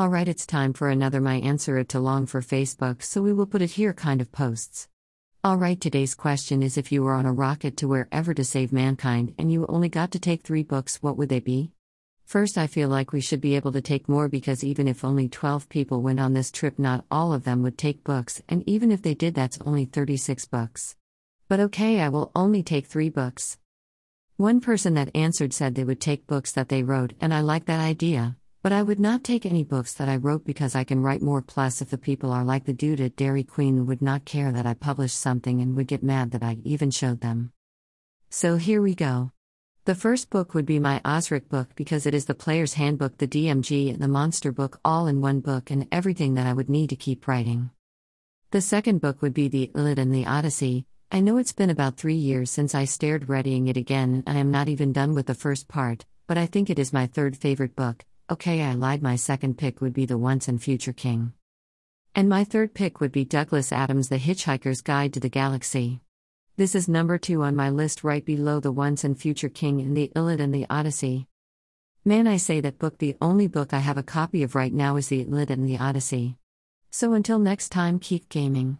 Alright, it's time for another My Answer It Too Long for Facebook, so we will put it here kind of posts. Alright, today's question is if you were on a rocket to wherever to save mankind and you only got to take three books, what would they be? First, I feel like we should be able to take more because even if only 12 people went on this trip, not all of them would take books, and even if they did, that's only 36 books. But okay, I will only take three books. One person that answered said they would take books that they wrote, and I like that idea. But I would not take any books that I wrote because I can write more. Plus, if the people are like the dude at Dairy Queen, would not care that I published something and would get mad that I even showed them. So here we go. The first book would be my Osric book because it is the player's handbook, the DMG, and the monster book all in one book and everything that I would need to keep writing. The second book would be the Iliad and the Odyssey. I know it's been about three years since I started reading it again, and I am not even done with the first part, but I think it is my third favorite book. Okay, I lied, my second pick would be The Once and Future King. And my third pick would be Douglas Adams' The Hitchhiker's Guide to the Galaxy. This is number two on my list right below The Once and Future King and The Iliad and the Odyssey. Man, I say that book, the only book I have a copy of right now is The Iliad and the Odyssey. So until next time, keep gaming.